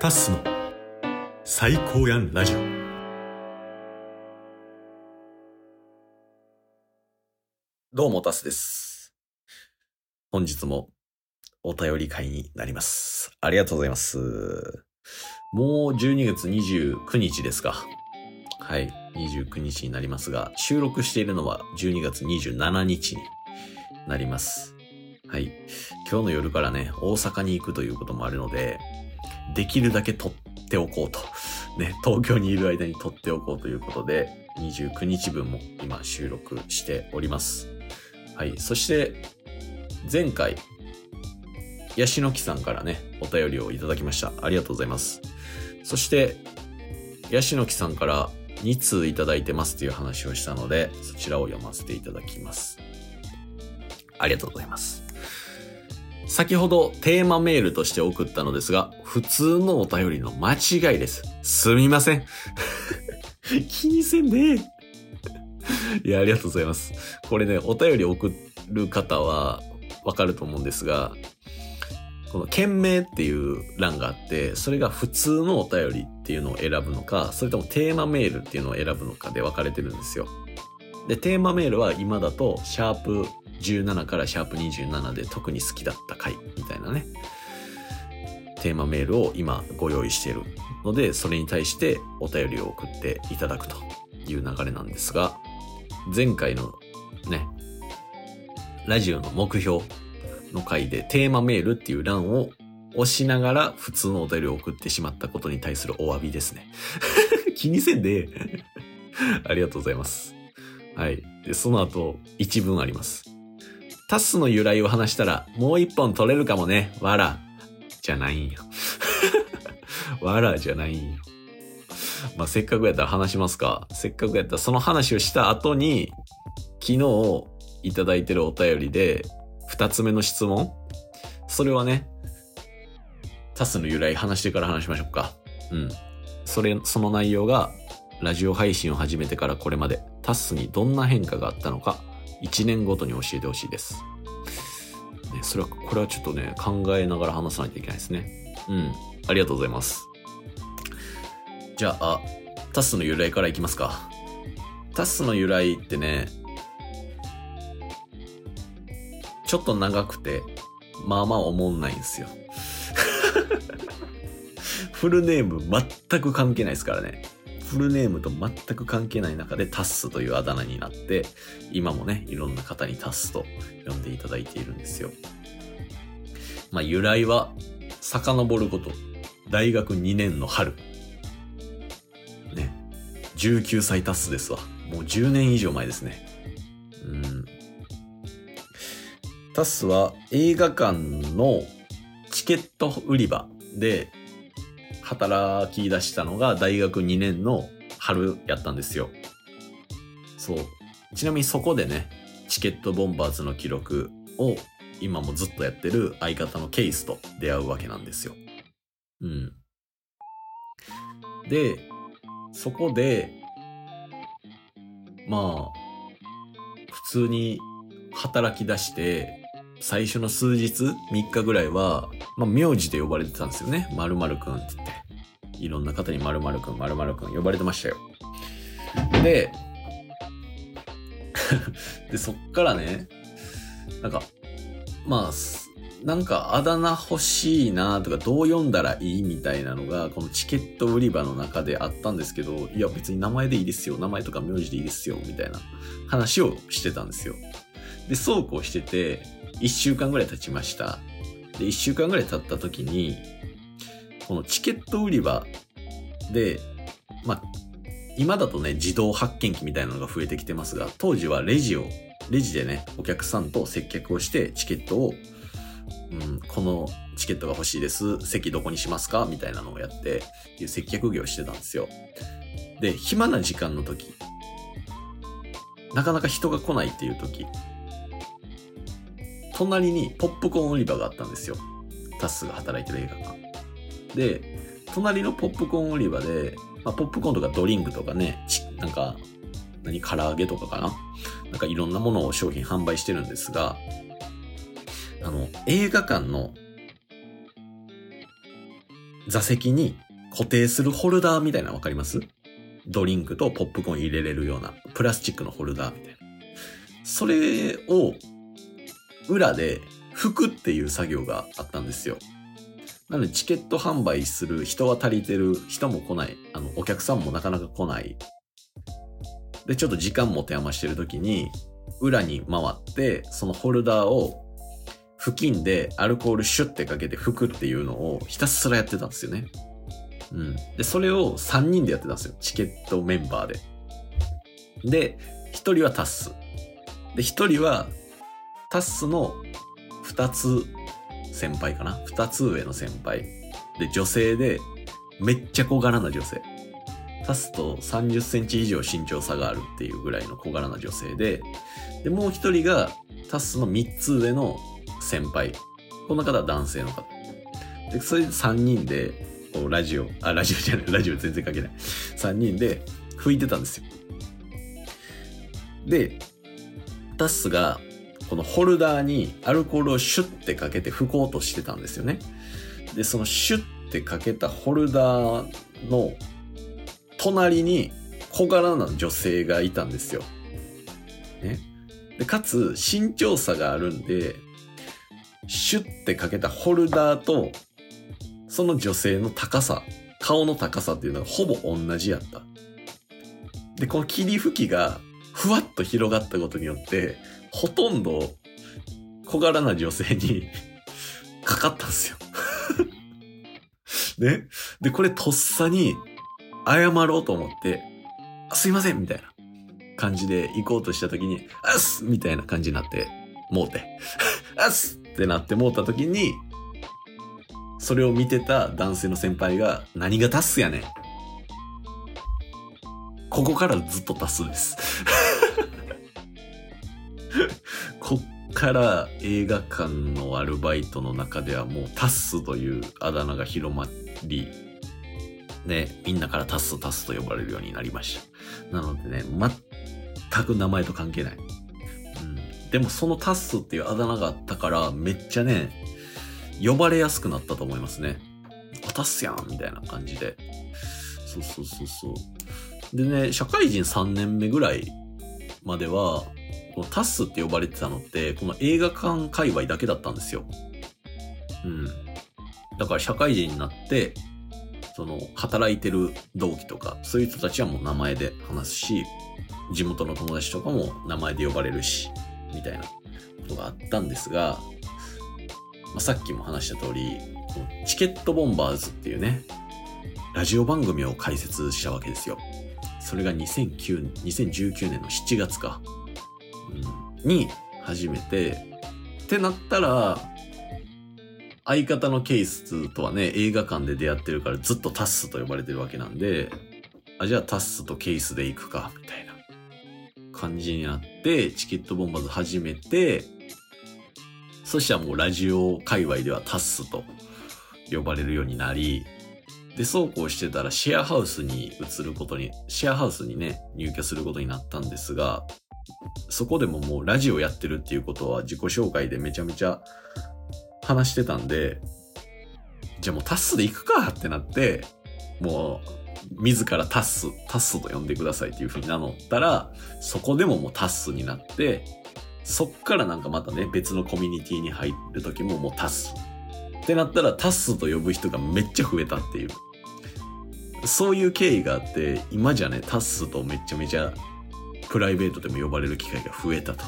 タスの最高やんラジオ。どうもタスです。本日もお便り会になります。ありがとうございます。もう12月29日ですか。はい29日になりますが収録しているのは12月27日になります。はい今日の夜からね大阪に行くということもあるのでできるだけ撮っておこうと。ね、東京にいる間に撮っておこうということで、29日分も今収録しております。はい。そして、前回、ヤシの木さんからね、お便りをいただきました。ありがとうございます。そして、ヤシの木さんから2通いただいてますという話をしたので、そちらを読ませていただきます。ありがとうございます。先ほどテーマメールとして送ったのですが、普通のお便りの間違いです。すみません。気にせんで、いや、ありがとうございます。これね、お便り送る方はわかると思うんですが、この件名っていう欄があって、それが普通のお便りっていうのを選ぶのか、それともテーマメールっていうのを選ぶのかで分かれてるんですよ。で、テーマメールは今だと、シャープ17からシャープ27で特に好きだった回みたいなね、テーマメールを今ご用意しているので、それに対してお便りを送っていただくという流れなんですが、前回のね、ラジオの目標の回でテーマメールっていう欄を押しながら普通のお便りを送ってしまったことに対するお詫びですね。気にせんで。ありがとうございます。はい。で、その後、一文あります。タスの由来を話したら、もう一本取れるかもね。わら。じゃないんよ。わらじゃないんよ。まあ、せっかくやったら話しますか。せっかくやったらその話をした後に、昨日いただいてるお便りで、二つ目の質問それはね、タスの由来話してから話しましょうか。うん。それ、その内容が、ラジオ配信を始めてからこれまで、タスにどんな変化があったのか、1年ごとに教えてほしいです。ね、それは、これはちょっとね、考えながら話さないといけないですね。うん。ありがとうございます。じゃあ、タスの由来からいきますか。タスの由来ってね、ちょっと長くて、まあまあ思んないんですよ。フルネーム全く関係ないですからね。フルネームと全く関係ない中でタッスというあだ名になって、今もね、いろんな方にタッスと呼んでいただいているんですよ。まあ、由来は、遡ること。大学2年の春。ね。19歳タッスですわ。もう10年以上前ですね。うん。タッスは映画館のチケット売り場で働き出したのが大学2年の春やったんですよ。そう。ちなみにそこでね、チケットボンバーズの記録を今もずっとやってる相方のケースと出会うわけなんですよ。うん。で、そこで、まあ、普通に働き出して、最初の数日、3日ぐらいは、まあ、名字で呼ばれてたんですよね。〇〇くんって言って。いろんな方に〇〇くん、〇〇くん呼ばれてましたよ。で、で、そっからね、なんか、まあ、なんかあだ名欲しいなとかどう読んだらいいみたいなのがこのチケット売り場の中であったんですけどいや別に名前でいいですよ名前とか名字でいいですよみたいな話をしてたんですよでそうこうしてて1週間ぐらい経ちました。で、1週間ぐらい経った時に、このチケット売り場で、まあ、今だとね、自動発券機みたいなのが増えてきてますが、当時はレジを、レジでね、お客さんと接客をしてチケットを、うん、このチケットが欲しいです。席どこにしますか？みたいなのをやって、いう接客業をしてたんですよ。で、暇な時間の時、なかなか人が来ないっていう時、隣にポップコーン売り場があったんですよ。タスが働いてる映画館。で、隣のポップコーン売り場で、まあ、ポップコーンとかドリンクとかね、なんか、何、唐揚げとかかな？なんかいろんなものを商品販売してるんですが、あの、映画館の座席に固定するホルダーみたいなのわかります？ドリンクとポップコーン入れれるようなプラスチックのホルダーみたいな。それを裏で拭くっていう作業があったんですよ。なのでチケット販売する人は足りてる人も来ない。あの、お客さんもなかなか来ない。で、ちょっと時間持て余してる時に、裏に回って、そのホルダーを付近でアルコールシュッてかけて拭くっていうのをひたすらやってたんですよね。うん。で、それを3人でやってたんですよ。チケットメンバーで。で、1人はタッス。で、1人はタッスの2つ先輩かな ?2 つ上の先輩。で、女性で、めっちゃ小柄な女性。タスと30センチ以上身長差があるっていうぐらいの小柄な女性で、で、もう一人がタスの3つ上の先輩。この方は男性の方。で、それで3人で、こう、ラジオ、あ、ラジオじゃない、ラジオ全然かけない。3人で吹いてたんですよ。で、タスが、このホルダーにアルコールをシュッてかけて拭こうとしてたんですよね。で、そのシュッてかけたホルダーの隣に小柄な女性がいたんですよ。ね。で、かつ身長差があるんで、シュッてかけたホルダーと、その女性の高さ、顔の高さっていうのがほぼ同じやった。で、この霧吹きがふわっと広がったことによって、ほとんど小柄な女性に かかったんですよ ね？で、これとっさに謝ろうと思って、すいませんみたいな感じで行こうとした時に、あっすみたいな感じになって、もうて、あっすってなってもうた時に、それを見てた男性の先輩が、何がタスやねん。ここからずっとタスです。から映画館のアルバイトの中ではもうタッスというあだ名が広まり、ね、みんなからタッスタスと呼ばれるようになりました。なのでね、全く名前と関係ない。うん。でもそのタッスっていうあだ名があったから、めっちゃね、呼ばれやすくなったと思いますね。あ、タスやんみたいな感じで。そうそうそうそう。でね、社会人3年目ぐらいまでは、このタスって呼ばれてたのって、この映画館界隈だけだったんですよ。うん。だから社会人になって、その、働いてる同期とか、そういう人たちはもう名前で話すし、地元の友達とかも名前で呼ばれるし、みたいなことがあったんですが、まあ、さっきも話した通り、チケットボンバーズっていうね、ラジオ番組を開設したわけですよ。それが2009 2019年の7月か、に始めて、ってなったら、相方のケイスとはね、映画館で出会ってるからずっとタッスと呼ばれてるわけなんで、あ、じゃあタッスとケイスで行くか、みたいな感じになって、チケットボンバーズ始めて、そしたらもうラジオ界隈ではタッスと呼ばれるようになり、で、そうこうしてたらシェアハウスに移ることに、シェアハウスにね、入居することになったんですが、そこでももうラジオやってるっていうことは自己紹介でめちゃめちゃ話してたんで、じゃあもうタッスで行くかってなって、もう、自らタッス、タッスと呼んでくださいっていう風に名乗ったら、そこでももうタッスになって、そっからなんかまたね、別のコミュニティに入る時ももうタッス。ってなったらタッスと呼ぶ人がめっちゃ増えたっていう。そういう経緯があって、今じゃね、タッスとめちゃめちゃプライベートでも呼ばれる機会が増えたと。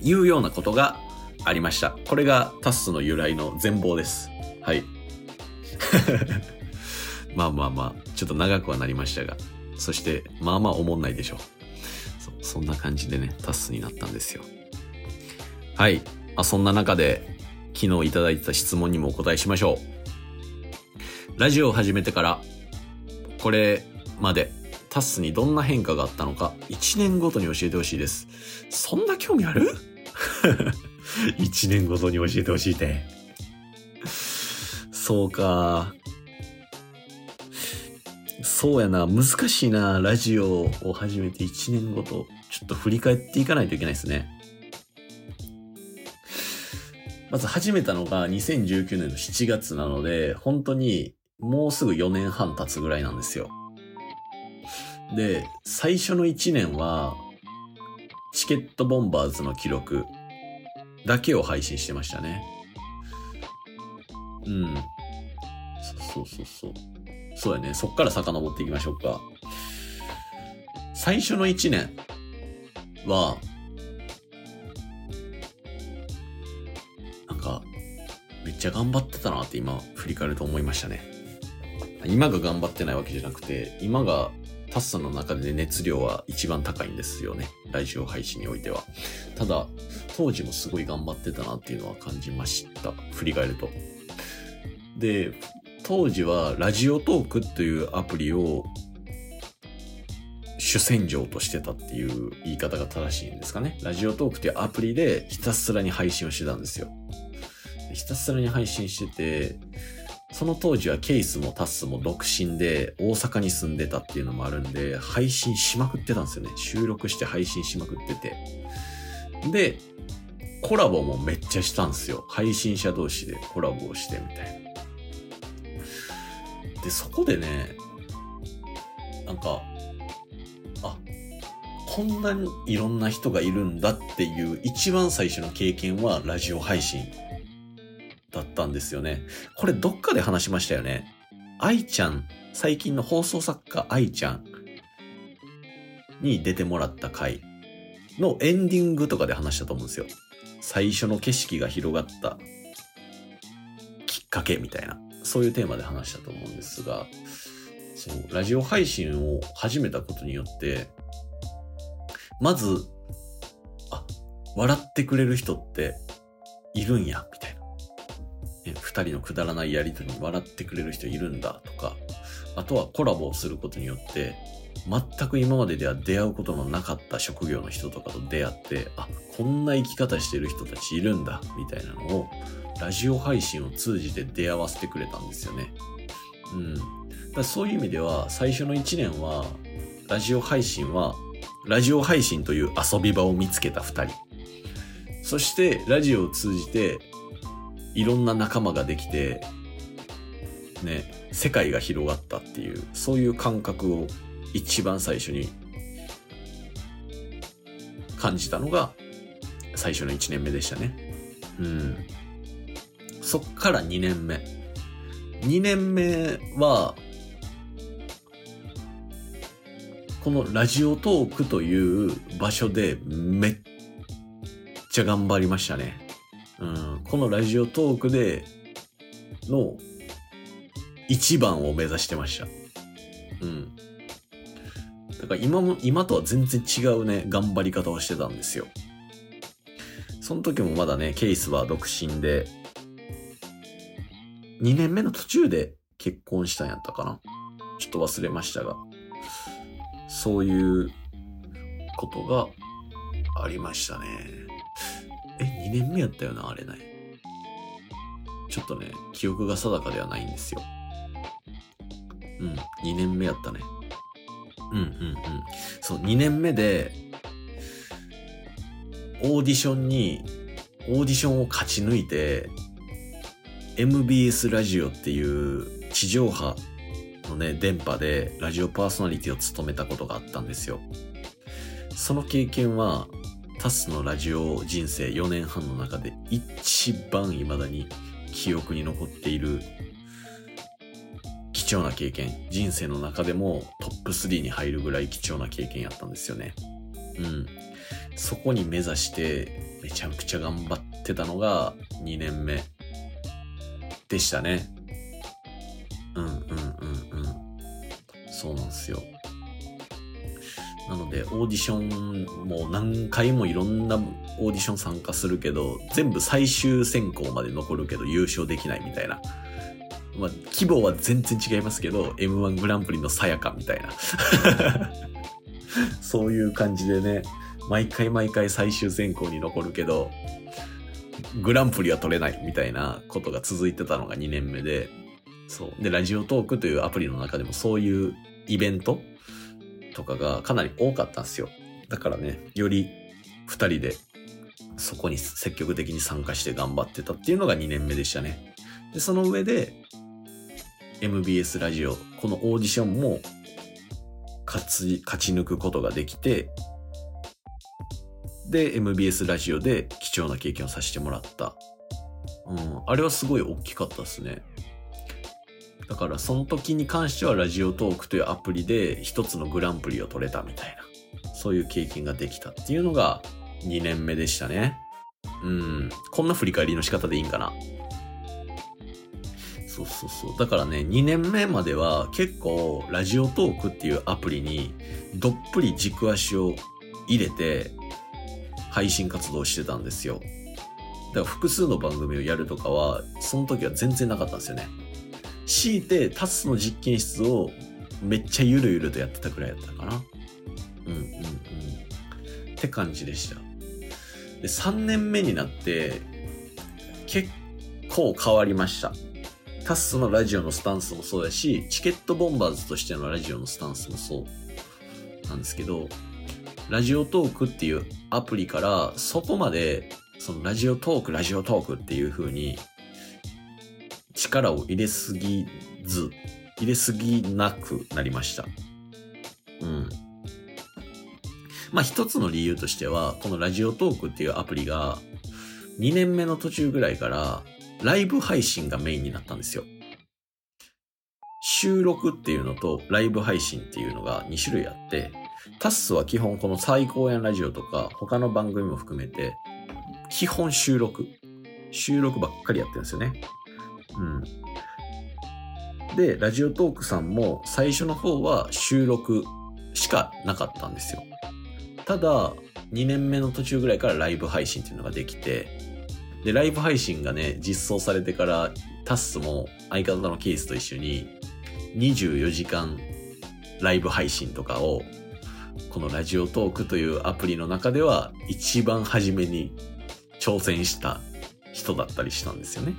いうようなことがありました。これがタスの由来の全貌です。はい。まあまあまあ、ちょっと長くはなりましたが、そして、まあまあ思んないでしょう。そそんな感じでね、タスになったんですよ。はい。あそんな中で、昨日いただいた質問にもお答えしましょう。ラジオを始めてから、これまでタスにどんな変化があったのか、1年ごとに教えてほしいです。そんな興味ある？一年ごとに教えてほしいって。そうか。そうやな。難しいな。ラジオを始めて一年ごと。ちょっと振り返っていかないといけないですね。まず始めたのが2019年の7月なので、本当にもうすぐ4年半経つぐらいなんですよ。で、最初の1年は、チケットボンバーズの記録だけを配信してましたね。うん。そうそうそうそう。そうやね。そっから遡っていきましょうか。最初の1年は、なんか、めっちゃ頑張ってたなって今振り返ると思いましたね。今が頑張ってないわけじゃなくて、今がタッサの中で熱量は一番高いんですよね。ラジオ配信においては。ただ、当時もすごい頑張ってたなっていうのは感じました。振り返ると。で、当時はラジオトークというアプリを主戦場としてたっていう言い方が正しいんですかね。ラジオトークっていうアプリでひたすらに配信をしてたんですよ。ひたすらに配信してて、その当時はケイスもタスも独身で大阪に住んでたっていうのもあるんで、配信しまくってたんですよね。収録して配信しまくってて。で、コラボもめっちゃしたんですよ。配信者同士でコラボをしてみたいな。で、そこでね、なんか、あ、こんなにいろんな人がいるんだっていう一番最初の経験はラジオ配信だったんですよね。これどっかで話しましたよね。愛ちゃん、最近の放送作家愛ちゃんに出てもらった回のエンディングとかで話したと思うんですよ。最初の景色が広がったきっかけみたいな、そういうテーマで話したと思うんですが、そう、ラジオ配信を始めたことによって、まず、あ、笑ってくれる人っているんや、みたいな。二人のくだらないやりとりに笑ってくれる人いるんだとか、あとはコラボをすることによって、全く今まででは出会うことのなかった職業の人とかと出会って、あ、こんな生き方してる人たちいるんだ、みたいなのを、ラジオ配信を通じて出会わせてくれたんですよね。うん。だそういう意味では、最初の1年は、ラジオ配信は、ラジオ配信という遊び場を見つけた2人。そして、ラジオを通じて、いろんな仲間ができて、ね、世界が広がったっていう、そういう感覚を一番最初に感じたのが最初の1年目でしたね。うん。そっから2年目。2年目は、このラジオトークという場所でめっちゃ頑張りましたね。うん、このラジオトークでの一番を目指してました。うん。だから今も、今とは全然違うね、頑張り方をしてたんですよ。その時もまだね、ケースは独身で、2年目の途中で結婚したんやったかな。ちょっと忘れましたが、そういうことがありましたね。え、2年目やったよな、あれない。ちょっとね、記憶が定かではないんですよ。うん、2年目やったね。うんうんうん。そう、2年目で、オーディションに、オーディションを勝ち抜いて、MBS ラジオっていう地上波のね、電波でラジオパーソナリティを務めたことがあったんですよ。その経験は、タスのラジオ人生4年半の中で一番未だに記憶に残っている貴重な経験。人生の中でもトップ3に入るぐらい貴重な経験やったんですよね。うん。そこに目指してめちゃくちゃ頑張ってたのが2年目でしたね。うんうんうんうん。そうなんですよ。なので、オーディションも何回もいろんなオーディション参加するけど、全部最終選考まで残るけど優勝できないみたいな。まあ、規模は全然違いますけど、M1 グランプリのさやかみたいな。そういう感じでね、毎回毎回最終選考に残るけど、グランプリは取れないみたいなことが続いてたのが2年目で、そう。で、ラジオトークというアプリの中でもそういうイベントとかがかなり多かったんですよ。だからね、より二人でそこに積極的に参加して頑張ってたっていうのが2年目でしたね。で、その上で、MBS ラジオ、このオーディションも勝ち、勝ち抜くことができて、で、MBS ラジオで貴重な経験をさせてもらった。うん、あれはすごい大きかったですね。だからその時に関してはラジオトークというアプリで一つのグランプリを取れたみたいな、そういう経験ができたっていうのが2年目でしたね。うん、こんな振り返りの仕方でいいんかな。そうそうそう。だからね、2年目までは結構ラジオトークっていうアプリにどっぷり軸足を入れて配信活動してたんですよ。だから複数の番組をやるとかは、その時は全然なかったんですよね。強いてタスの実験室をめっちゃゆるゆるとやってたくらいやったかな。うんうんうん。って感じでした。で、3年目になって結構変わりました。タスのラジオのスタンスもそうだし、チケットボンバーズとしてのラジオのスタンスもそうなんですけど、ラジオトークっていうアプリからそこまでそのラジオトーク、ラジオトークっていう風に力を入れすぎず、入れすぎなくなりました。うん。まあ一つの理由としては、このラジオトークっていうアプリが2年目の途中ぐらいからライブ配信がメインになったんですよ。収録っていうのとライブ配信っていうのが2種類あって、タッスは基本この最高園ラジオとか他の番組も含めて、基本収録。収録ばっかりやってるんですよね。うん。で、ラジオトークさんも最初の方は収録しかなかったんですよ。ただ、2年目の途中ぐらいからライブ配信っていうのができて、で、ライブ配信がね、実装されてから、タッスも相方のケースと一緒に、24時間ライブ配信とかを、このラジオトークというアプリの中では、一番初めに挑戦した人だったりしたんですよね。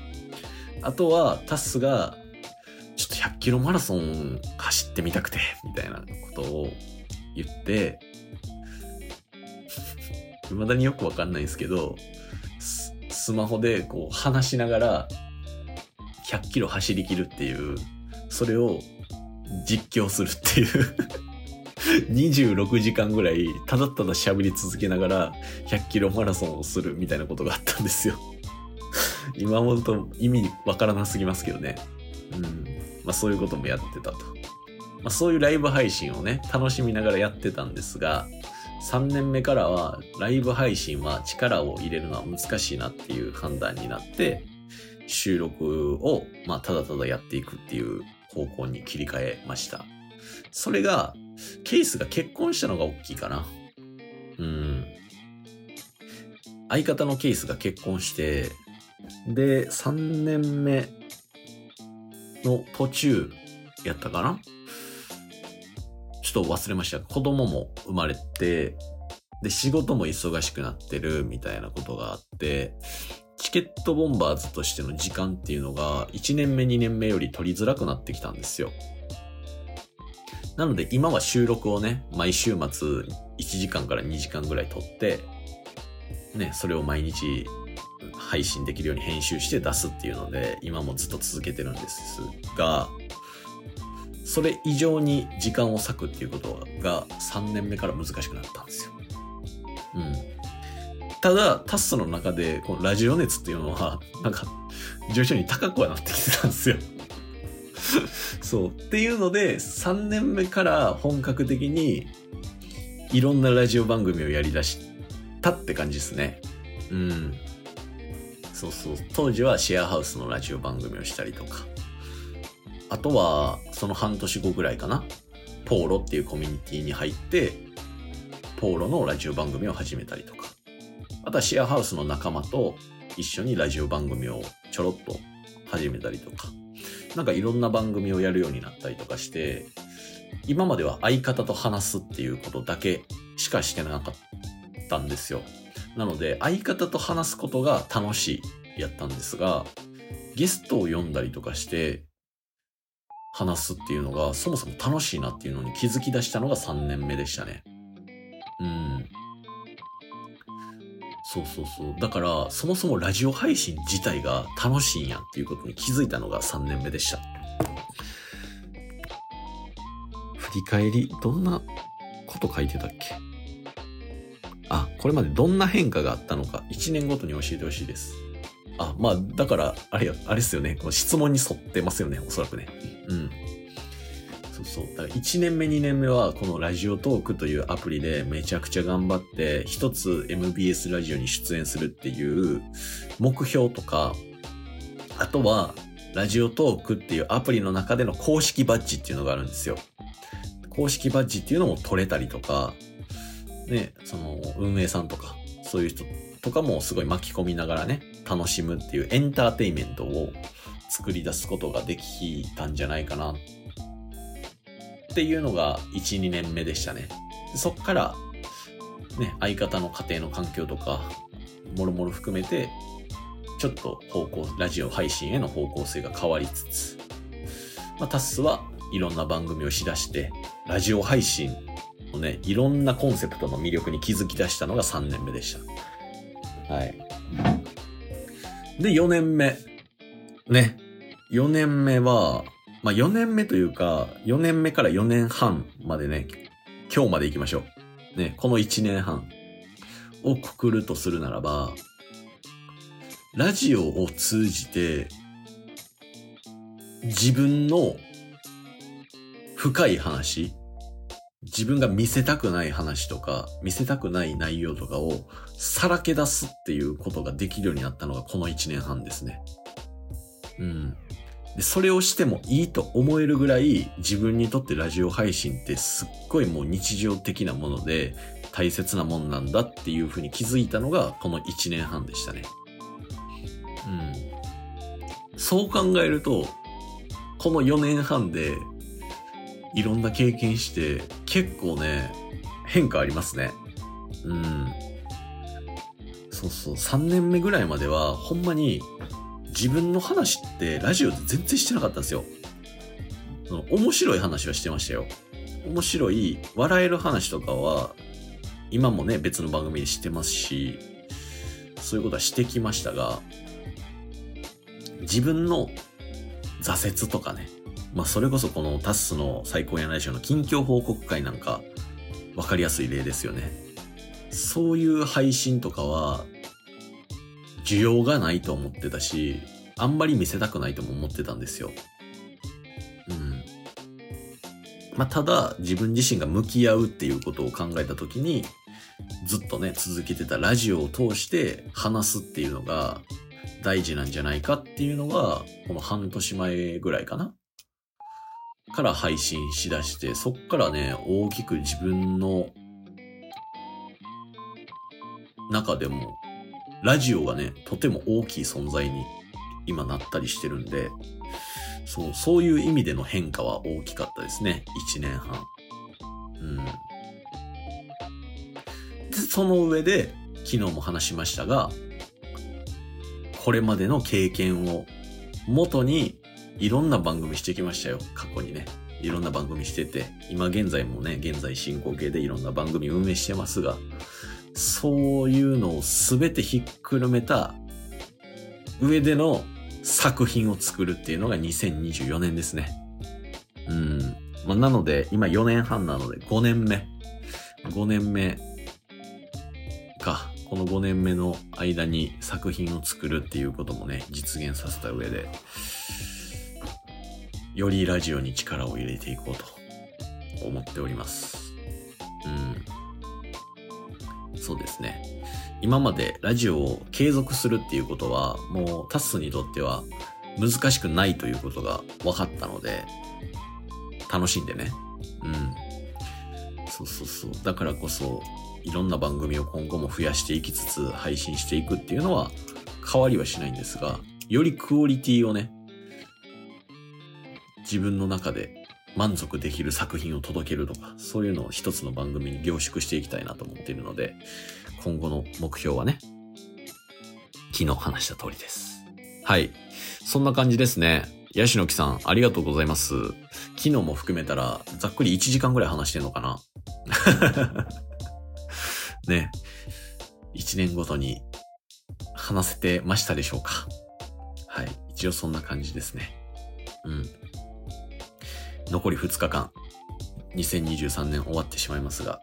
あとは、タスが、ちょっと100キロマラソン走ってみたくて、みたいなことを言って、未だによくわかんないんですけど、スマホでこう話しながら100キロ走り切るっていう、それを実況するっていう 26時間ぐらいただただ喋り続けながら100キロマラソンをするみたいなことがあったんですよ。今思うと意味わからなすぎますけどね。うん。まあそういうこともやってたと。まあそういうライブ配信をね、楽しみながらやってたんですが、3年目からはライブ配信は力を入れるのは難しいなっていう判断になって、収録をまあただただやっていくっていう方向に切り替えました。それが、ケースが結婚したのが大きいかな。うん。相方のケースが結婚して、で、3年目の途中やったかな？ちょっと忘れました。子供も生まれて、で、仕事も忙しくなってるみたいなことがあって、チケットボンバーズとしての時間っていうのが1年目2年目より取りづらくなってきたんですよ。なので今は収録をね、毎週末1時間から2時間ぐらい撮って、ね、それを毎日配信できるように編集して出すっていうので、今もずっと続けてるんですが、それ以上に時間を割くっていうことが3年目から難しくなったんですよ。うん。ただ、タッスの中で、このラジオ熱っていうのは、なんか、徐々に高くはなってきてたんですよ。そう。っていうので、3年目から本格的に、いろんなラジオ番組をやり出したって感じですね。うん。そうそう。当時はシェアハウスのラジオ番組をしたりとか。あとは、その半年後ぐらいかな。ポーロっていうコミュニティに入って、ポーロのラジオ番組を始めたりとか。あとはシェアハウスの仲間と一緒にラジオ番組をちょろっと始めたりとか。なんかいろんな番組をやるようになったりとかして、今までは相方と話すっていうことだけしかしてなかったんですよ。なので、相方と話すことが楽しいやったんですが、ゲストを呼んだりとかして、話すっていうのが、そもそも楽しいなっていうのに気づき出したのが3年目でしたね。うん。そうそうそう。だから、そもそもラジオ配信自体が楽しいんやっていうことに気づいたのが3年目でした。振り返り、どんなこと書いてたっけ？あ、これまでどんな変化があったのか、1年ごとに教えてほしいです。あ、まあ、だから、あれ、あれですよね。この質問に沿ってますよね、おそらくね。うん。そうそう。だから1年目、2年目は、このラジオトークというアプリでめちゃくちゃ頑張って、一つ MBS ラジオに出演するっていう目標とか、あとは、ラジオトークっていうアプリの中での公式バッジっていうのがあるんですよ。公式バッジっていうのも取れたりとか、ね、その運営さんとか、そういう人とかもすごい巻き込みながらね、楽しむっていうエンターテイメントを作り出すことができたんじゃないかなっていうのが1、2年目でしたね。そっから、ね、相方の家庭の環境とか、もろもろ含めて、ちょっと方向、ラジオ配信への方向性が変わりつつ、まあ、タスはいろんな番組をしだして、ラジオ配信ね、いろんなコンセプトの魅力に気づき出したのが3年目でした。はい。で、4年目。ね。4年目は、まあ4年目というか、4年目から4年半までね、今日まで行きましょう。ね、この1年半をくくるとするならば、ラジオを通じて、自分の深い話、自分が見せたくない話とか、見せたくない内容とかをさらけ出すっていうことができるようになったのがこの1年半ですね。うん。で、それをしてもいいと思えるぐらい自分にとってラジオ配信ってすっごいもう日常的なもので大切なもんなんだっていうふうに気づいたのがこの1年半でしたね。うん。そう考えると、この4年半でいろんな経験して結構ね、変化ありますね。うん。そうそう、3年目ぐらいまではほんまに自分の話ってラジオで全然してなかったんですよ。その面白い話はしてましたよ。面白い、笑える話とかは今もね別の番組でしてますし、そういうことはしてきましたが、自分の挫折とかね、まあそれこそこのタスの最高やラジオの近況報告会なんかわかりやすい例ですよね。そういう配信とかは需要がないと思ってたし、あんまり見せたくないとも思ってたんですよ。うん。まあただ自分自身が向き合うっていうことを考えたときにずっとね続けてたラジオを通して話すっていうのが大事なんじゃないかっていうのがこの半年前ぐらいかなから配信しだして、そっからね、大きく自分の中でも、ラジオがね、とても大きい存在に今なったりしてるんで、そう、そういう意味での変化は大きかったですね。1年半。うん。で、その上で、昨日も話しましたが、これまでの経験を元にいろんな番組してきましたよ。過去にね。いろんな番組してて、今現在もね、現在進行形でいろんな番組運営してますが、そういうのをすべてひっくるめた上での作品を作るっていうのが2024年ですね。うん。まあ、なので、今4年半なので5年目。5年目か。この5年目の間に作品を作るっていうこともね、実現させた上で、よりラジオに力を入れていこうと思っております。うん。そうですね。今までラジオを継続するっていうことは、もうタスにとっては難しくないということが分かったので、楽しんでね。うん。そうそうそう。だからこそ、いろんな番組を今後も増やしていきつつ配信していくっていうのは変わりはしないんですが、よりクオリティをね、自分の中で満足できる作品を届けるとか、そういうのを一つの番組に凝縮していきたいなと思っているので、今後の目標はね、昨日話した通りです。はい。そんな感じですね。ヤシの木さん、ありがとうございます。昨日も含めたら、ざっくり1時間ぐらい話してんのかな ね。1年ごとに話せてましたでしょうかはい。一応そんな感じですね。うん。残り2日間、2023年終わってしまいますが、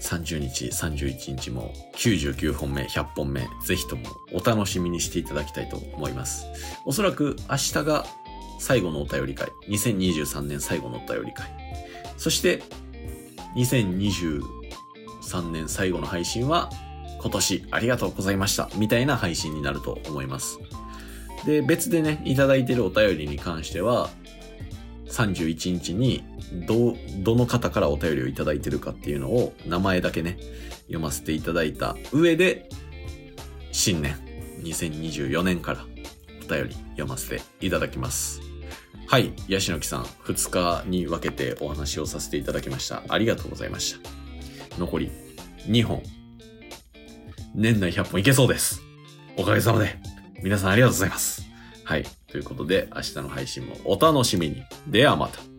30日、31日も99本目、100本目、ぜひともお楽しみにしていただきたいと思います。おそらく明日が最後のお便り会、2023年最後のお便り会。そして、2023年最後の配信は、今年ありがとうございました、みたいな配信になると思います。で、別でね、いただいてるお便りに関しては、31日にど、どの方からお便りをいただいてるかっていうのを名前だけね、読ませていただいた上で、新年2024年からお便り読ませていただきます。はい、ヤシの木さん、2日に分けてお話をさせていただきました。ありがとうございました。残り2本。年内100本いけそうです。おかげさまで。皆さんありがとうございます。はい。ということで、明日の配信もお楽しみに。ではまた。